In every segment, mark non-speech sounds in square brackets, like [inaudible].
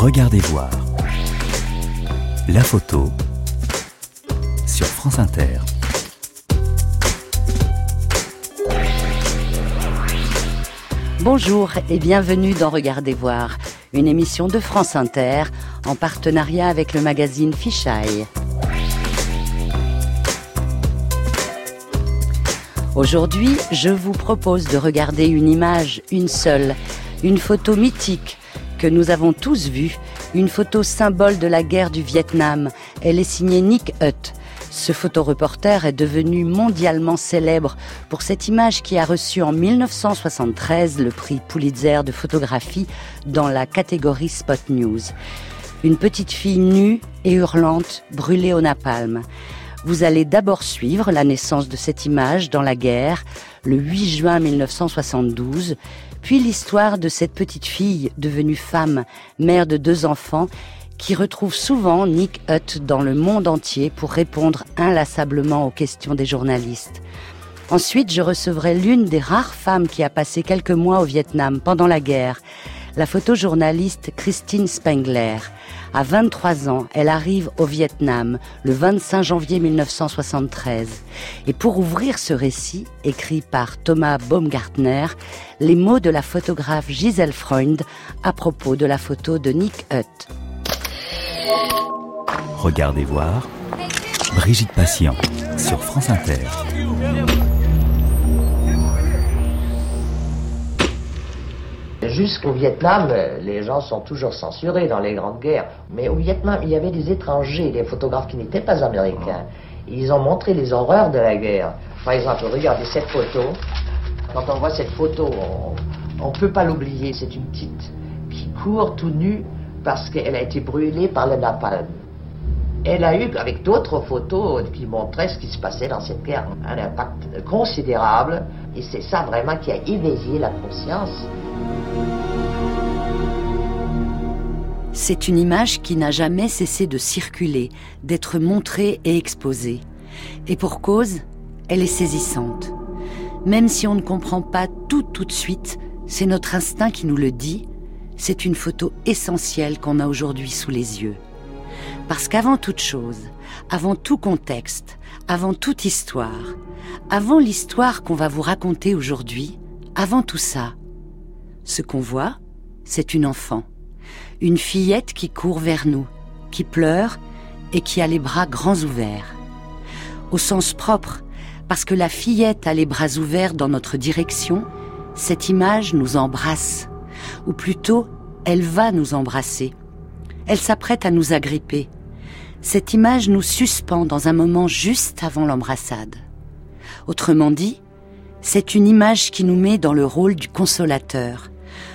Regardez voir. La photo sur France Inter. Bonjour et bienvenue dans Regardez voir, une émission de France Inter en partenariat avec le magazine Fichaille. Aujourd'hui, je vous propose de regarder une image, une seule, une photo mythique que nous avons tous vue, une photo symbole de la guerre du Vietnam. Elle est signée Nick Hutt. Ce photoreporter est devenu mondialement célèbre pour cette image qui a reçu en 1973 le prix Pulitzer de photographie dans la catégorie Spot News. Une petite fille nue et hurlante, brûlée au napalm. Vous allez d'abord suivre la naissance de cette image dans la guerre, le 8 juin 1972, puis l'histoire de cette petite fille devenue femme, mère de deux enfants, qui retrouve souvent Nick Hutt dans le monde entier pour répondre inlassablement aux questions des journalistes. Ensuite, je recevrai l'une des rares femmes qui a passé quelques mois au Vietnam pendant la guerre, la photojournaliste Christine Spengler. À 23 ans, elle arrive au Vietnam le 25 janvier 1973. Et pour ouvrir ce récit, écrit par Thomas Baumgartner, les mots de la photographe Giselle Freund à propos de la photo de Nick Hutt. Regardez voir Brigitte Patient sur France Inter. Jusqu'au Vietnam, les gens sont toujours censurés dans les grandes guerres. Mais au Vietnam, il y avait des étrangers, des photographes qui n'étaient pas américains. Ils ont montré les horreurs de la guerre. Par exemple, regardez cette photo. Quand on voit cette photo, on ne peut pas l'oublier. C'est une petite qui court tout nue parce qu'elle a été brûlée par le napalm. Elle a eu, avec d'autres photos qui montraient ce qui se passait dans cette guerre, un impact considérable. Et c'est ça vraiment qui a éveillé la conscience. C'est une image qui n'a jamais cessé de circuler, d'être montrée et exposée. Et pour cause, elle est saisissante. Même si on ne comprend pas tout tout de suite, c'est notre instinct qui nous le dit, c'est une photo essentielle qu'on a aujourd'hui sous les yeux. Parce qu'avant toute chose, avant tout contexte, avant toute histoire, avant l'histoire qu'on va vous raconter aujourd'hui, avant tout ça, ce qu'on voit, c'est une enfant, une fillette qui court vers nous, qui pleure et qui a les bras grands ouverts. Au sens propre, parce que la fillette a les bras ouverts dans notre direction, cette image nous embrasse, ou plutôt, elle va nous embrasser. Elle s'apprête à nous agripper. Cette image nous suspend dans un moment juste avant l'embrassade. Autrement dit, c'est une image qui nous met dans le rôle du consolateur,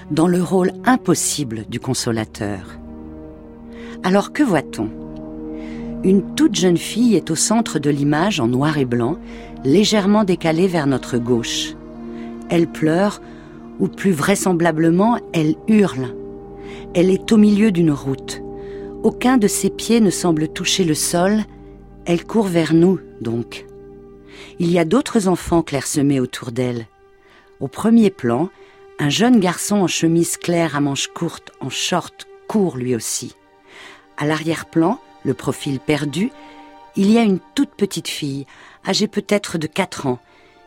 dans le rôle impossible du consolateur. Alors que voit-on? Une toute jeune fille est au centre de l'image en noir et blanc, légèrement décalée vers notre gauche. Elle pleure, ou plus vraisemblablement, elle hurle. Elle est au milieu d'une route. Aucun de ses pieds ne semble toucher le sol. Elle court vers nous, donc. Il y a d'autres enfants clairsemés autour d'elle. Au premier plan, un jeune garçon en chemise claire à manches courtes, en short, court lui aussi. À l'arrière-plan, le profil perdu, il y a une toute petite fille, âgée peut-être de 4 ans,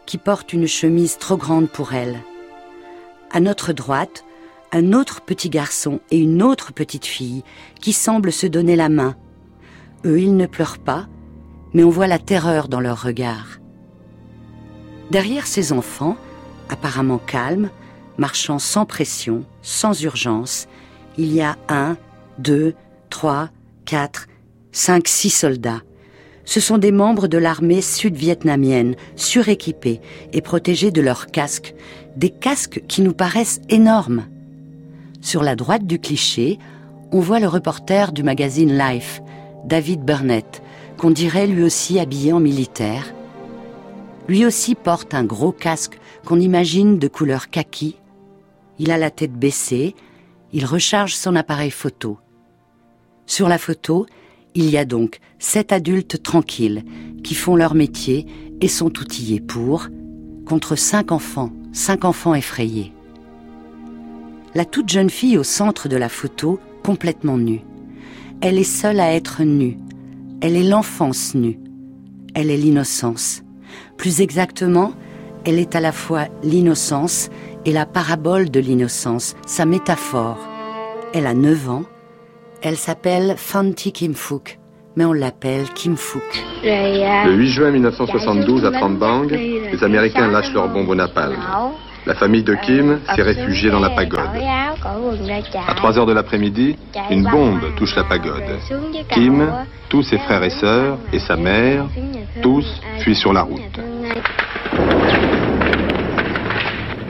qui porte une chemise trop grande pour elle. À notre droite, un autre petit garçon et une autre petite fille qui semblent se donner la main. Eux, ils ne pleurent pas, mais on voit la terreur dans leur regard. Derrière ces enfants, apparemment calmes, marchant sans pression, sans urgence, il y a un, deux, trois, quatre, cinq, six soldats. Ce sont des membres de l'armée sud-vietnamienne, suréquipés et protégés de leurs casques, des casques qui nous paraissent énormes. Sur la droite du cliché, on voit le reporter du magazine Life, David Burnett, qu'on dirait lui aussi habillé en militaire. Lui aussi porte un gros casque qu'on imagine de couleur kaki il a la tête baissée, il recharge son appareil photo. Sur la photo, il y a donc sept adultes tranquilles qui font leur métier et sont outillés pour, contre cinq enfants, cinq enfants effrayés. La toute jeune fille au centre de la photo complètement nue. Elle est seule à être nue. Elle est l'enfance nue. Elle est l'innocence. Plus exactement, elle est à la fois l'innocence et la parabole de l'innocence, sa métaphore. Elle a 9 ans. Elle s'appelle Fanti Kim Fook, mais on l'appelle Kim Fook. Le 8 juin 1972 à Trambang, les Américains lâchent leur bombe au napalm. La famille de Kim s'est réfugiée dans la pagode. À 3 heures de l'après-midi, une bombe touche la pagode. Kim, tous ses frères et sœurs et sa mère, tous fuient sur la route.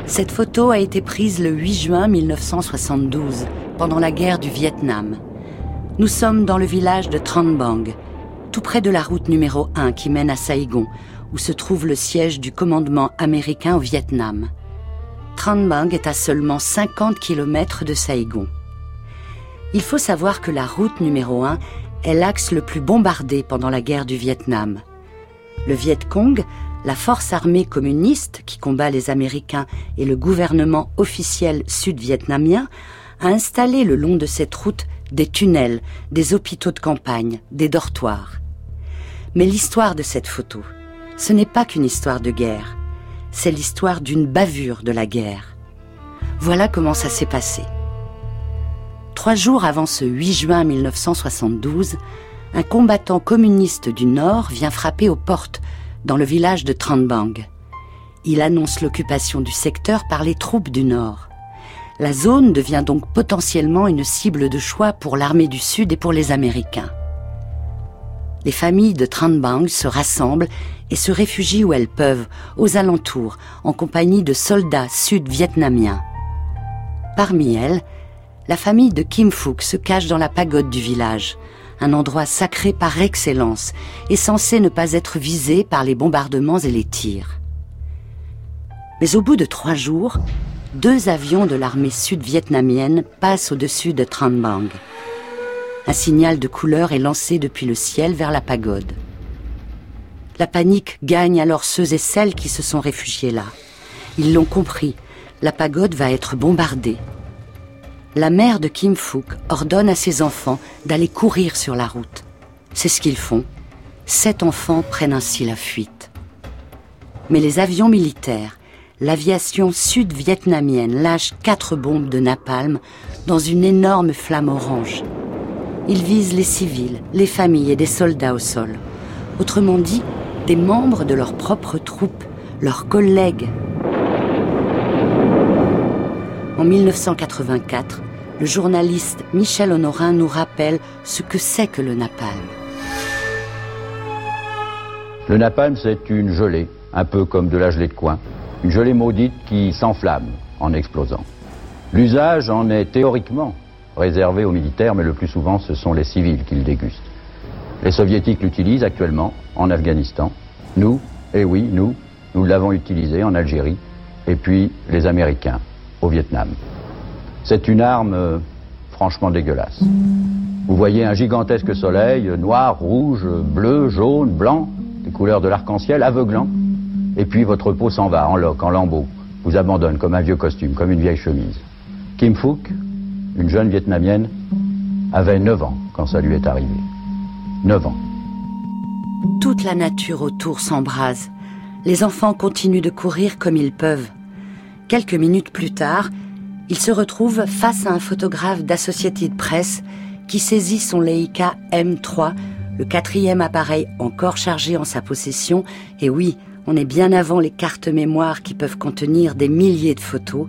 Cette photo a été prise le 8 juin 1972, pendant la guerre du Vietnam. Nous sommes dans le village de Trang Bang, tout près de la route numéro 1 qui mène à Saigon, où se trouve le siège du commandement américain au Vietnam. Trang Bang est à seulement 50 km de Saigon. Il faut savoir que la route numéro 1 est l'axe le plus bombardé pendant la guerre du Vietnam. Le Viet Cong, la force armée communiste qui combat les Américains et le gouvernement officiel sud-vietnamien, a installé le long de cette route des tunnels, des hôpitaux de campagne, des dortoirs. Mais l'histoire de cette photo, ce n'est pas qu'une histoire de guerre c'est l'histoire d'une bavure de la guerre. Voilà comment ça s'est passé. Trois jours avant ce 8 juin 1972, un combattant communiste du Nord vient frapper aux portes dans le village de Tranbang. Il annonce l'occupation du secteur par les troupes du Nord. La zone devient donc potentiellement une cible de choix pour l'armée du Sud et pour les Américains. Les familles de Tranbang se rassemblent et se réfugient où elles peuvent, aux alentours, en compagnie de soldats sud-vietnamiens. Parmi elles, la famille de Kim Phuc se cache dans la pagode du village, un endroit sacré par excellence et censé ne pas être visé par les bombardements et les tirs. Mais au bout de trois jours, deux avions de l'armée sud-vietnamienne passent au-dessus de Trang Bang. Un signal de couleur est lancé depuis le ciel vers la pagode. La panique gagne alors ceux et celles qui se sont réfugiés là. Ils l'ont compris, la pagode va être bombardée. La mère de Kim Fook ordonne à ses enfants d'aller courir sur la route. C'est ce qu'ils font. Sept enfants prennent ainsi la fuite. Mais les avions militaires, l'aviation sud-vietnamienne lâche quatre bombes de napalm dans une énorme flamme orange. Ils visent les civils, les familles et des soldats au sol. Autrement dit, des membres de leur propre troupe, leurs collègues. En 1984, le journaliste Michel Honorin nous rappelle ce que c'est que le napalm. Le napalm, c'est une gelée, un peu comme de la gelée de coin. Une gelée maudite qui s'enflamme en explosant. L'usage en est théoriquement réservé aux militaires, mais le plus souvent, ce sont les civils qui le dégustent. Les soviétiques l'utilisent actuellement en Afghanistan. Nous, eh oui, nous, nous l'avons utilisé en Algérie. Et puis les Américains au Vietnam. C'est une arme euh, franchement dégueulasse. Vous voyez un gigantesque soleil, noir, rouge, bleu, jaune, blanc, des couleurs de l'arc-en-ciel, aveuglant. Et puis votre peau s'en va en loques, en lambeaux, vous abandonne comme un vieux costume, comme une vieille chemise. Kim Phuc, une jeune vietnamienne, avait 9 ans quand ça lui est arrivé. 9 ans. Toute la nature autour s'embrase. Les enfants continuent de courir comme ils peuvent. Quelques minutes plus tard, ils se retrouvent face à un photographe d'Associated Press qui saisit son Leica M3, le quatrième appareil encore chargé en sa possession. Et oui, on est bien avant les cartes mémoire qui peuvent contenir des milliers de photos.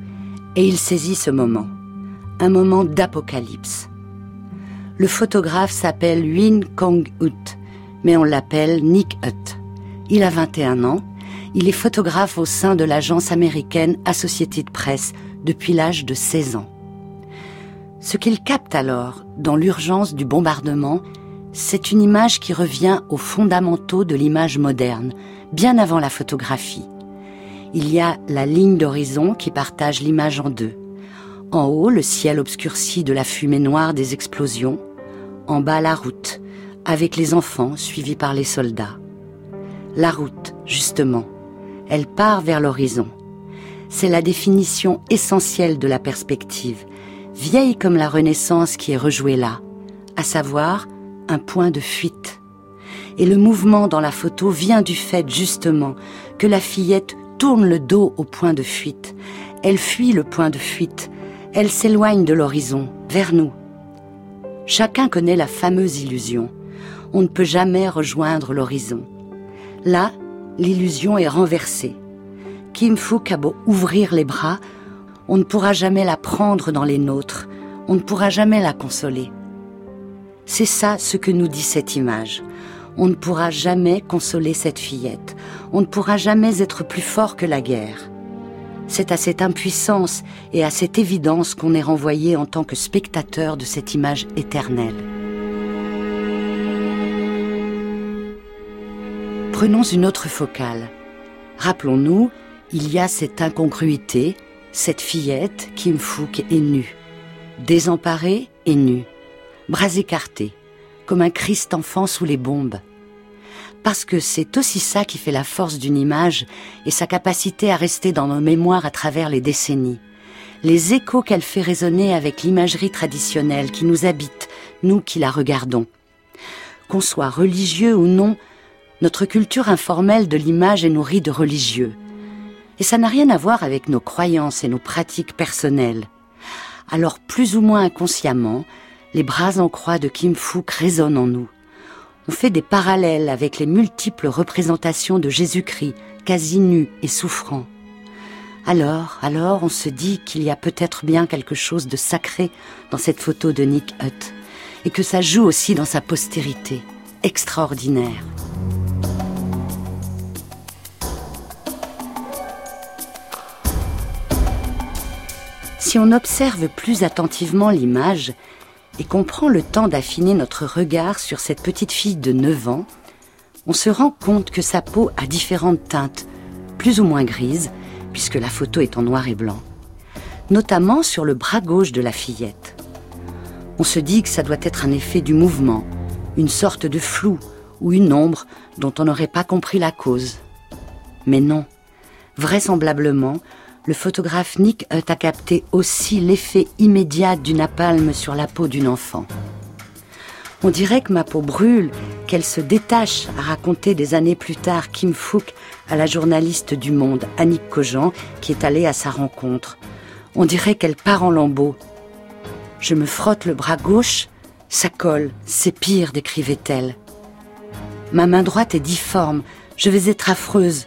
Et il saisit ce moment. Un moment d'apocalypse. Le photographe s'appelle Win Kong-ut mais on l'appelle Nick Hutt. Il a 21 ans, il est photographe au sein de l'agence américaine Associated Press depuis l'âge de 16 ans. Ce qu'il capte alors, dans l'urgence du bombardement, c'est une image qui revient aux fondamentaux de l'image moderne, bien avant la photographie. Il y a la ligne d'horizon qui partage l'image en deux. En haut, le ciel obscurci de la fumée noire des explosions. En bas, la route, avec les enfants suivis par les soldats. La route, justement, elle part vers l'horizon. C'est la définition essentielle de la perspective, vieille comme la Renaissance qui est rejouée là, à savoir un point de fuite. Et le mouvement dans la photo vient du fait justement que la fillette tourne le dos au point de fuite. Elle fuit le point de fuite. Elle s'éloigne de l'horizon, vers nous. Chacun connaît la fameuse illusion. On ne peut jamais rejoindre l'horizon. Là, l'illusion est renversée. Kim Fook a beau ouvrir les bras, on ne pourra jamais la prendre dans les nôtres, on ne pourra jamais la consoler. C'est ça ce que nous dit cette image. On ne pourra jamais consoler cette fillette, on ne pourra jamais être plus fort que la guerre. C'est à cette impuissance et à cette évidence qu'on est renvoyé en tant que spectateur de cette image éternelle. Prenons une autre focale. Rappelons-nous, il y a cette incongruité, cette fillette, Kim Fook, est nue. Désemparée et nue. Bras écartés, comme un Christ enfant sous les bombes. Parce que c'est aussi ça qui fait la force d'une image et sa capacité à rester dans nos mémoires à travers les décennies. Les échos qu'elle fait résonner avec l'imagerie traditionnelle qui nous habite, nous qui la regardons. Qu'on soit religieux ou non, notre culture informelle de l'image est nourrie de religieux. Et ça n'a rien à voir avec nos croyances et nos pratiques personnelles. Alors plus ou moins inconsciemment, les bras en croix de Kim Fook résonnent en nous. On fait des parallèles avec les multiples représentations de Jésus-Christ, quasi nu et souffrant. Alors, alors on se dit qu'il y a peut-être bien quelque chose de sacré dans cette photo de Nick Hutt, et que ça joue aussi dans sa postérité, extraordinaire. Si on observe plus attentivement l'image et qu'on prend le temps d'affiner notre regard sur cette petite fille de 9 ans, on se rend compte que sa peau a différentes teintes, plus ou moins grises, puisque la photo est en noir et blanc, notamment sur le bras gauche de la fillette. On se dit que ça doit être un effet du mouvement, une sorte de flou ou une ombre dont on n'aurait pas compris la cause. Mais non, vraisemblablement, le photographe Nick a capté aussi l'effet immédiat du napalm sur la peau d'une enfant. On dirait que ma peau brûle, qu'elle se détache, à raconter des années plus tard Kim Fook à la journaliste du Monde, Annick Cogent, qui est allée à sa rencontre. On dirait qu'elle part en lambeaux. Je me frotte le bras gauche, ça colle, c'est pire, décrivait-elle. Ma main droite est difforme, je vais être affreuse.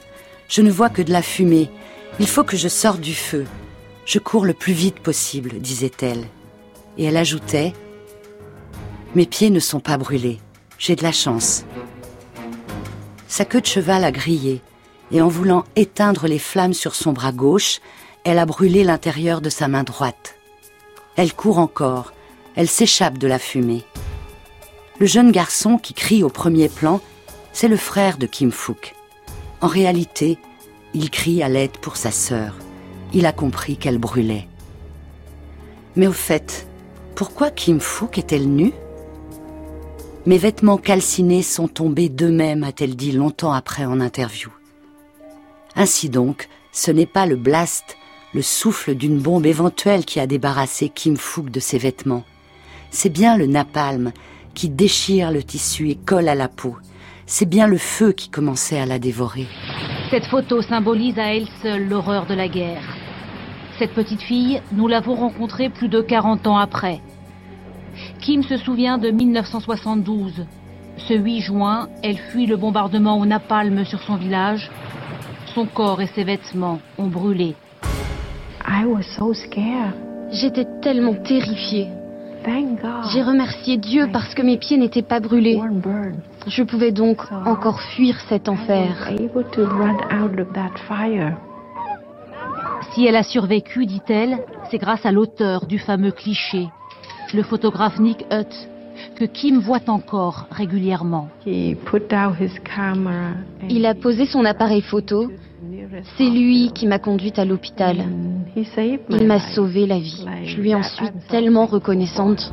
Je ne vois que de la fumée. Il faut que je sorte du feu. Je cours le plus vite possible, disait-elle. Et elle ajoutait Mes pieds ne sont pas brûlés. J'ai de la chance. Sa queue de cheval a grillé, et en voulant éteindre les flammes sur son bras gauche, elle a brûlé l'intérieur de sa main droite. Elle court encore, elle s'échappe de la fumée. Le jeune garçon qui crie au premier plan, c'est le frère de Kim Fook. En réalité, il crie à l'aide pour sa sœur. Il a compris qu'elle brûlait. Mais au fait, pourquoi Kim Fook est-elle nue? Mes vêtements calcinés sont tombés d'eux-mêmes, a-t-elle dit longtemps après en interview. Ainsi donc, ce n'est pas le blast, le souffle d'une bombe éventuelle qui a débarrassé Kim Fook de ses vêtements. C'est bien le napalm qui déchire le tissu et colle à la peau. C'est bien le feu qui commençait à la dévorer. Cette photo symbolise à elle seule l'horreur de la guerre. Cette petite fille, nous l'avons rencontrée plus de 40 ans après. Kim se souvient de 1972. Ce 8 juin, elle fuit le bombardement au napalm sur son village. Son corps et ses vêtements ont brûlé. J'étais tellement terrifiée. J'ai remercié Dieu parce que mes pieds n'étaient pas brûlés. Je pouvais donc encore fuir cet enfer. Si elle a survécu, dit-elle, c'est grâce à l'auteur du fameux cliché, le photographe Nick Hutt, que Kim voit encore régulièrement. Il a posé son appareil photo. C'est lui qui m'a conduite à l'hôpital. Il m'a sauvé la vie. Je lui en suis tellement reconnaissante.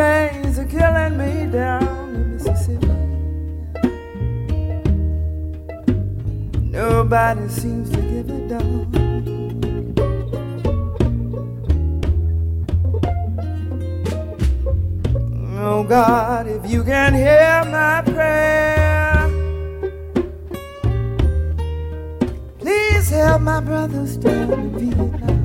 days are killing me down in Mississippi. Nobody seems to give a damn. Oh God, if you can hear my prayer, please help my brothers down in Vietnam.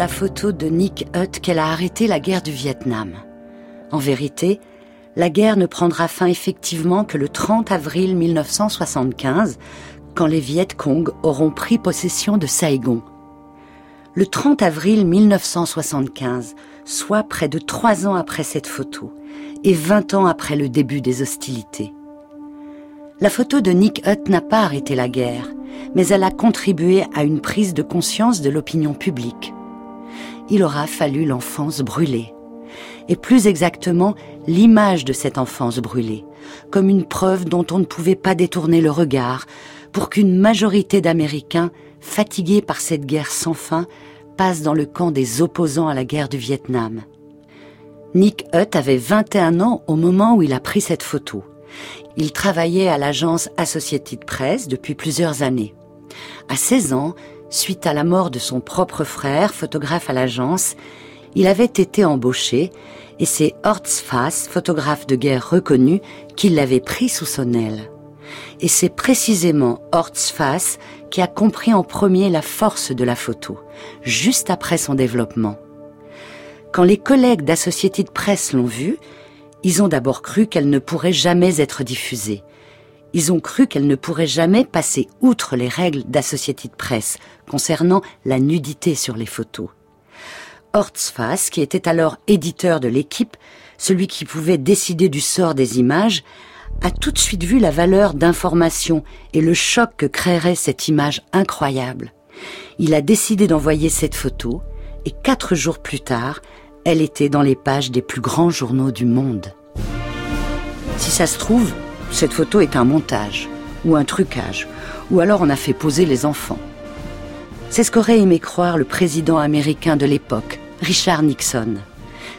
La photo de Nick Hutt qu'elle a arrêté la guerre du Vietnam. En vérité, la guerre ne prendra fin effectivement que le 30 avril 1975, quand les Viet Cong auront pris possession de Saigon. Le 30 avril 1975, soit près de trois ans après cette photo, et 20 ans après le début des hostilités. La photo de Nick Hutt n'a pas arrêté la guerre, mais elle a contribué à une prise de conscience de l'opinion publique. Il aura fallu l'enfance brûlée, et plus exactement l'image de cette enfance brûlée, comme une preuve dont on ne pouvait pas détourner le regard, pour qu'une majorité d'Américains, fatigués par cette guerre sans fin, passent dans le camp des opposants à la guerre du Vietnam. Nick Hutt avait 21 ans au moment où il a pris cette photo. Il travaillait à l'agence Associated Press depuis plusieurs années. À 16 ans, suite à la mort de son propre frère, photographe à l'agence, il avait été embauché et c'est Hortz Fass, photographe de guerre reconnu, qui l'avait pris sous son aile. Et c'est précisément Hortz Fass qui a compris en premier la force de la photo, juste après son développement. Quand les collègues d'Associated Press l'ont vue, ils ont d'abord cru qu'elle ne pourrait jamais être diffusée. Ils ont cru qu'elle ne pourrait jamais passer outre les règles d'Associated Press concernant la nudité sur les photos. Hortzfass, qui était alors éditeur de l'équipe, celui qui pouvait décider du sort des images, a tout de suite vu la valeur d'information et le choc que créerait cette image incroyable. Il a décidé d'envoyer cette photo et quatre jours plus tard, elle était dans les pages des plus grands journaux du monde. Si ça se trouve, cette photo est un montage ou un trucage, ou alors on a fait poser les enfants. C'est ce qu'aurait aimé croire le président américain de l'époque, Richard Nixon.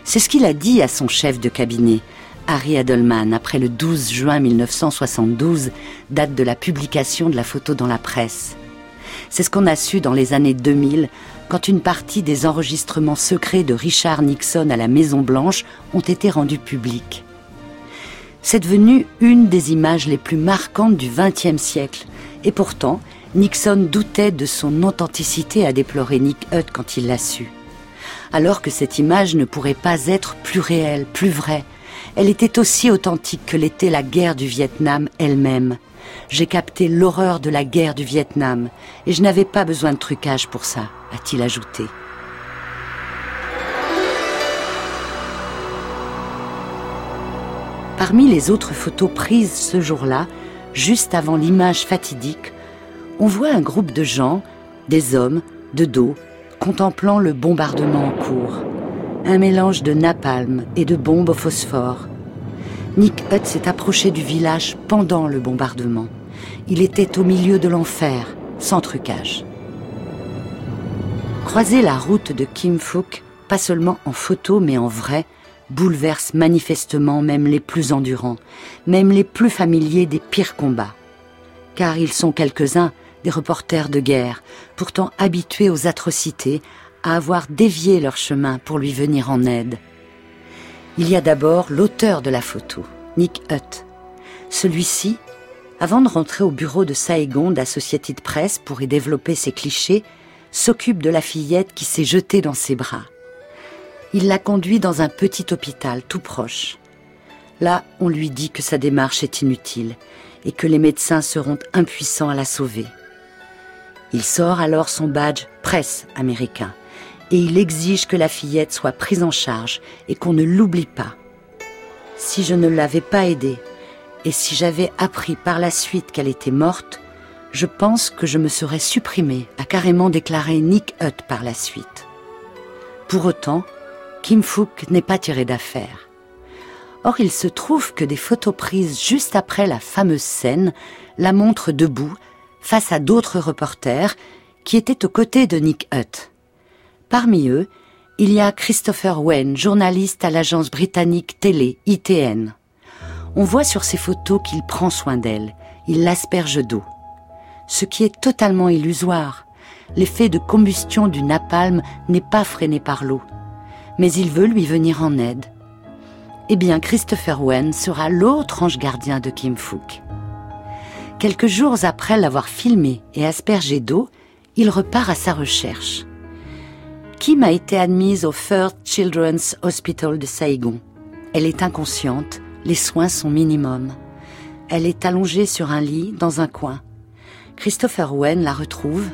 C'est ce qu'il a dit à son chef de cabinet, Harry Adelman, après le 12 juin 1972, date de la publication de la photo dans la presse. C'est ce qu'on a su dans les années 2000, quand une partie des enregistrements secrets de Richard Nixon à la Maison Blanche ont été rendus publics. C'est devenu une des images les plus marquantes du XXe siècle, et pourtant, Nixon doutait de son authenticité, a déploré Nick Hutt quand il l'a su. Alors que cette image ne pourrait pas être plus réelle, plus vraie, elle était aussi authentique que l'était la guerre du Vietnam elle-même. J'ai capté l'horreur de la guerre du Vietnam et je n'avais pas besoin de trucage pour ça, a-t-il ajouté. Parmi les autres photos prises ce jour-là, juste avant l'image fatidique, on voit un groupe de gens, des hommes, de dos, contemplant le bombardement en cours. Un mélange de napalm et de bombes au phosphore. Nick Hutt s'est approché du village pendant le bombardement. Il était au milieu de l'enfer, sans trucage. Croiser la route de Kim Phuc, pas seulement en photo mais en vrai, bouleverse manifestement même les plus endurants, même les plus familiers des pires combats. Car ils sont quelques-uns des reporters de guerre, pourtant habitués aux atrocités, à avoir dévié leur chemin pour lui venir en aide. Il y a d'abord l'auteur de la photo, Nick Hutt. Celui-ci, avant de rentrer au bureau de Saigon d'Associated Press pour y développer ses clichés, s'occupe de la fillette qui s'est jetée dans ses bras. Il la conduit dans un petit hôpital tout proche. Là, on lui dit que sa démarche est inutile et que les médecins seront impuissants à la sauver. Il sort alors son badge presse américain et il exige que la fillette soit prise en charge et qu'on ne l'oublie pas. Si je ne l'avais pas aidée et si j'avais appris par la suite qu'elle était morte, je pense que je me serais supprimé, a carrément déclaré Nick Hutt par la suite. Pour autant, Kim Fook n'est pas tiré d'affaire. Or, il se trouve que des photos prises juste après la fameuse scène la montrent debout, face à d'autres reporters qui étaient aux côtés de Nick Hutt. Parmi eux, il y a Christopher Wen, journaliste à l'agence britannique télé ITN. On voit sur ces photos qu'il prend soin d'elle, il l'asperge d'eau. Ce qui est totalement illusoire. L'effet de combustion du napalm n'est pas freiné par l'eau mais il veut lui venir en aide. Eh bien, Christopher Wen sera l'autre ange gardien de Kim Fook. Quelques jours après l'avoir filmé et aspergé d'eau, il repart à sa recherche. Kim a été admise au First Children's Hospital de Saigon. Elle est inconsciente, les soins sont minimums. Elle est allongée sur un lit dans un coin. Christopher Wen la retrouve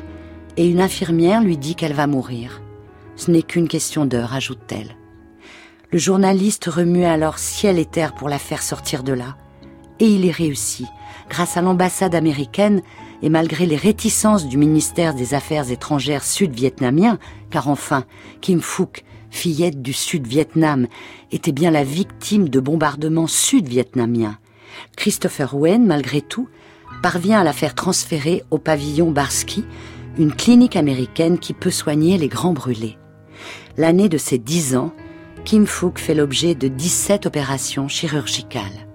et une infirmière lui dit qu'elle va mourir. Ce n'est qu'une question d'heure, ajoute-t-elle. Le journaliste remue alors ciel et terre pour la faire sortir de là. Et il y réussit, grâce à l'ambassade américaine et malgré les réticences du ministère des Affaires étrangères sud-vietnamien, car enfin, Kim Phuc, fillette du Sud-Vietnam, était bien la victime de bombardements sud-vietnamiens. Christopher Wen, malgré tout, parvient à la faire transférer au pavillon Barsky, une clinique américaine qui peut soigner les grands brûlés l'année de ses 10 ans, Kim Fook fait l'objet de 17 opérations chirurgicales.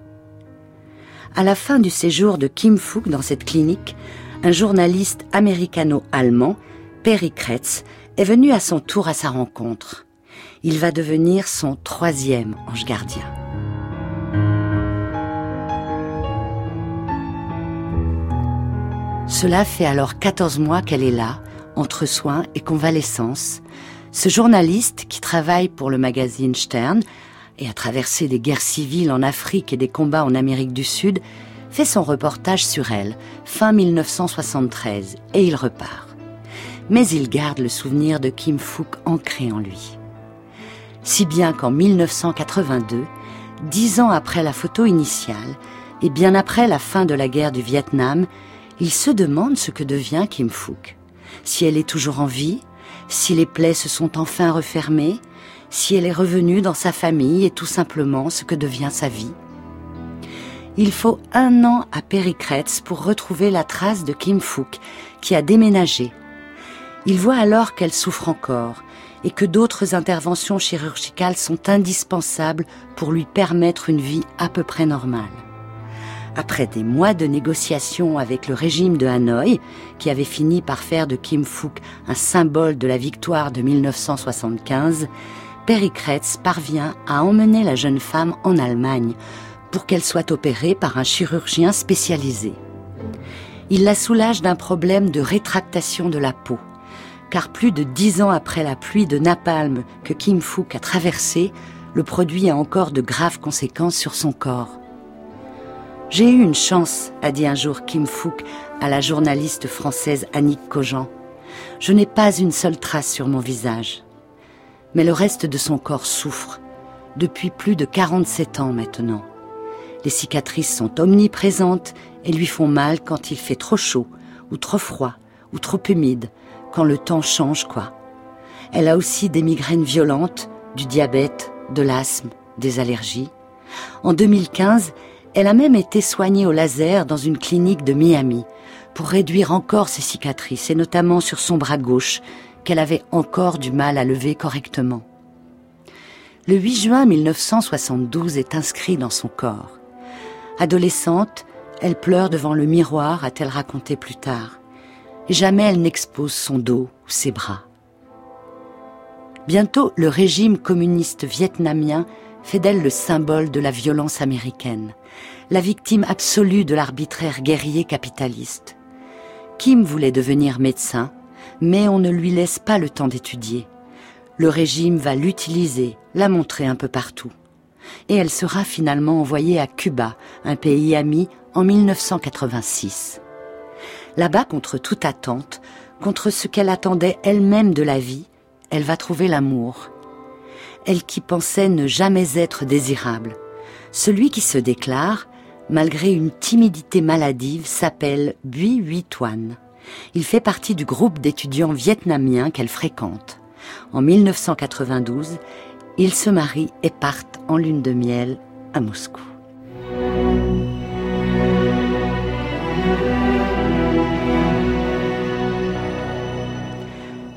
À la fin du séjour de Kim Fook dans cette clinique, un journaliste américano-allemand, Perry Kretz, est venu à son tour à sa rencontre. Il va devenir son troisième ange gardien. Cela fait alors 14 mois qu'elle est là, entre soins et convalescence, ce journaliste, qui travaille pour le magazine Stern et a traversé des guerres civiles en Afrique et des combats en Amérique du Sud, fait son reportage sur elle, fin 1973, et il repart. Mais il garde le souvenir de Kim Fook ancré en lui. Si bien qu'en 1982, dix ans après la photo initiale, et bien après la fin de la guerre du Vietnam, il se demande ce que devient Kim Fook. Si elle est toujours en vie, si les plaies se sont enfin refermées, si elle est revenue dans sa famille et tout simplement ce que devient sa vie. Il faut un an à Péricretz pour retrouver la trace de Kim Fook, qui a déménagé. Il voit alors qu'elle souffre encore et que d'autres interventions chirurgicales sont indispensables pour lui permettre une vie à peu près normale. Après des mois de négociations avec le régime de Hanoï, qui avait fini par faire de Kim Fook un symbole de la victoire de 1975, Perry parvient à emmener la jeune femme en Allemagne pour qu'elle soit opérée par un chirurgien spécialisé. Il la soulage d'un problème de rétractation de la peau, car plus de dix ans après la pluie de napalm que Kim Fook a traversée, le produit a encore de graves conséquences sur son corps. J'ai eu une chance, a dit un jour Kim Fook à la journaliste française Annick Cogent. Je n'ai pas une seule trace sur mon visage. Mais le reste de son corps souffre, depuis plus de 47 ans maintenant. Les cicatrices sont omniprésentes et lui font mal quand il fait trop chaud, ou trop froid, ou trop humide, quand le temps change quoi. Elle a aussi des migraines violentes, du diabète, de l'asthme, des allergies. En 2015, elle a même été soignée au laser dans une clinique de Miami pour réduire encore ses cicatrices, et notamment sur son bras gauche, qu'elle avait encore du mal à lever correctement. Le 8 juin 1972 est inscrit dans son corps. Adolescente, elle pleure devant le miroir, a-t-elle raconté plus tard. Jamais elle n'expose son dos ou ses bras. Bientôt, le régime communiste vietnamien fait d'elle le symbole de la violence américaine, la victime absolue de l'arbitraire guerrier capitaliste. Kim voulait devenir médecin, mais on ne lui laisse pas le temps d'étudier. Le régime va l'utiliser, la montrer un peu partout. Et elle sera finalement envoyée à Cuba, un pays ami, en 1986. Là-bas, contre toute attente, contre ce qu'elle attendait elle-même de la vie, elle va trouver l'amour. Elle qui pensait ne jamais être désirable. Celui qui se déclare, malgré une timidité maladive, s'appelle Bui Huy Il fait partie du groupe d'étudiants vietnamiens qu'elle fréquente. En 1992, ils se marient et partent en lune de miel à Moscou.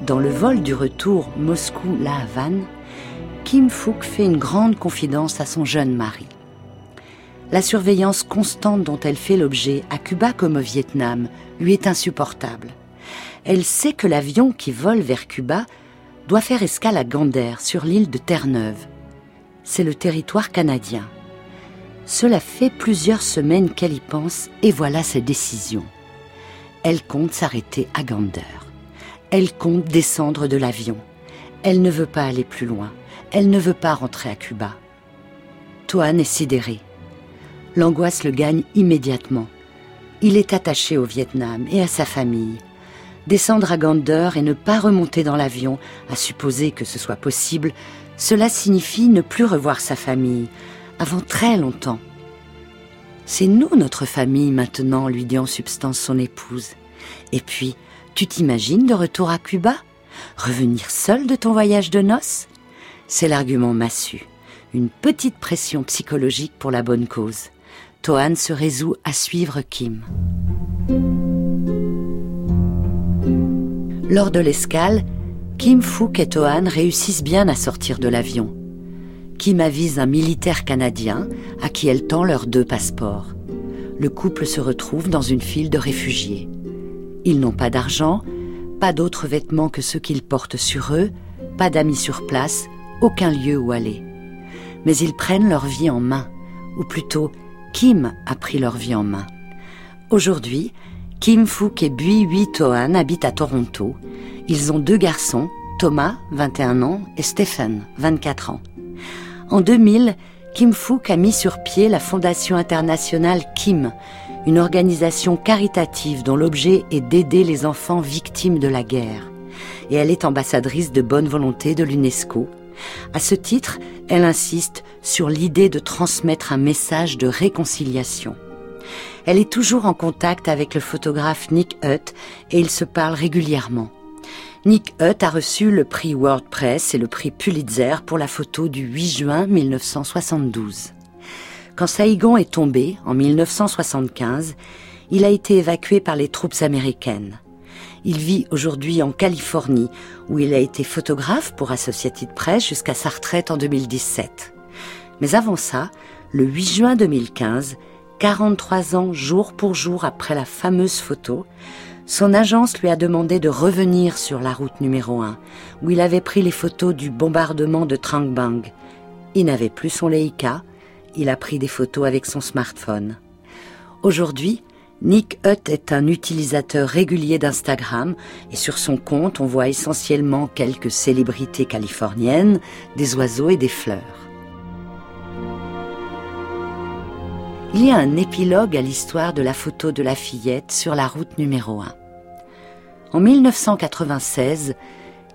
Dans le vol du retour Moscou-La Havane, Kim Phuc fait une grande confidence à son jeune mari. La surveillance constante dont elle fait l'objet, à Cuba comme au Vietnam, lui est insupportable. Elle sait que l'avion qui vole vers Cuba doit faire escale à Gander, sur l'île de Terre-Neuve. C'est le territoire canadien. Cela fait plusieurs semaines qu'elle y pense et voilà sa décision. Elle compte s'arrêter à Gander. Elle compte descendre de l'avion. Elle ne veut pas aller plus loin. Elle ne veut pas rentrer à Cuba. Toan est sidéré. L'angoisse le gagne immédiatement. Il est attaché au Vietnam et à sa famille. Descendre à Gander et ne pas remonter dans l'avion, à supposer que ce soit possible, cela signifie ne plus revoir sa famille, avant très longtemps. C'est nous notre famille maintenant, lui dit en substance son épouse. Et puis, tu t'imagines de retour à Cuba? Revenir seul de ton voyage de noces? C'est l'argument massu. Une petite pression psychologique pour la bonne cause. Toan se résout à suivre Kim. Lors de l'escale, Kim Fook et Toan réussissent bien à sortir de l'avion. Kim avise un militaire canadien à qui elle tend leurs deux passeports. Le couple se retrouve dans une file de réfugiés. Ils n'ont pas d'argent, pas d'autres vêtements que ceux qu'ils portent sur eux, pas d'amis sur place, aucun lieu où aller. Mais ils prennent leur vie en main, ou plutôt Kim a pris leur vie en main. Aujourd'hui, Kim Fook et Bui Hui Toan habitent à Toronto. Ils ont deux garçons, Thomas, 21 ans, et Stephen, 24 ans. En 2000, Kim Fook a mis sur pied la fondation internationale Kim, une organisation caritative dont l'objet est d'aider les enfants victimes de la guerre. Et elle est ambassadrice de bonne volonté de l'UNESCO. À ce titre, elle insiste sur l'idée de transmettre un message de réconciliation. Elle est toujours en contact avec le photographe Nick Hutt et ils se parlent régulièrement. Nick Hutt a reçu le prix WordPress et le prix Pulitzer pour la photo du 8 juin 1972. Quand Saïgon est tombé, en 1975, il a été évacué par les troupes américaines. Il vit aujourd'hui en Californie, où il a été photographe pour Associated Press jusqu'à sa retraite en 2017. Mais avant ça, le 8 juin 2015, 43 ans jour pour jour après la fameuse photo, son agence lui a demandé de revenir sur la route numéro 1, où il avait pris les photos du bombardement de Trang Bang. Il n'avait plus son Leica, il a pris des photos avec son smartphone. Aujourd'hui, Nick Hutt est un utilisateur régulier d'Instagram et sur son compte on voit essentiellement quelques célébrités californiennes, des oiseaux et des fleurs. Il y a un épilogue à l'histoire de la photo de la fillette sur la route numéro 1. En 1996,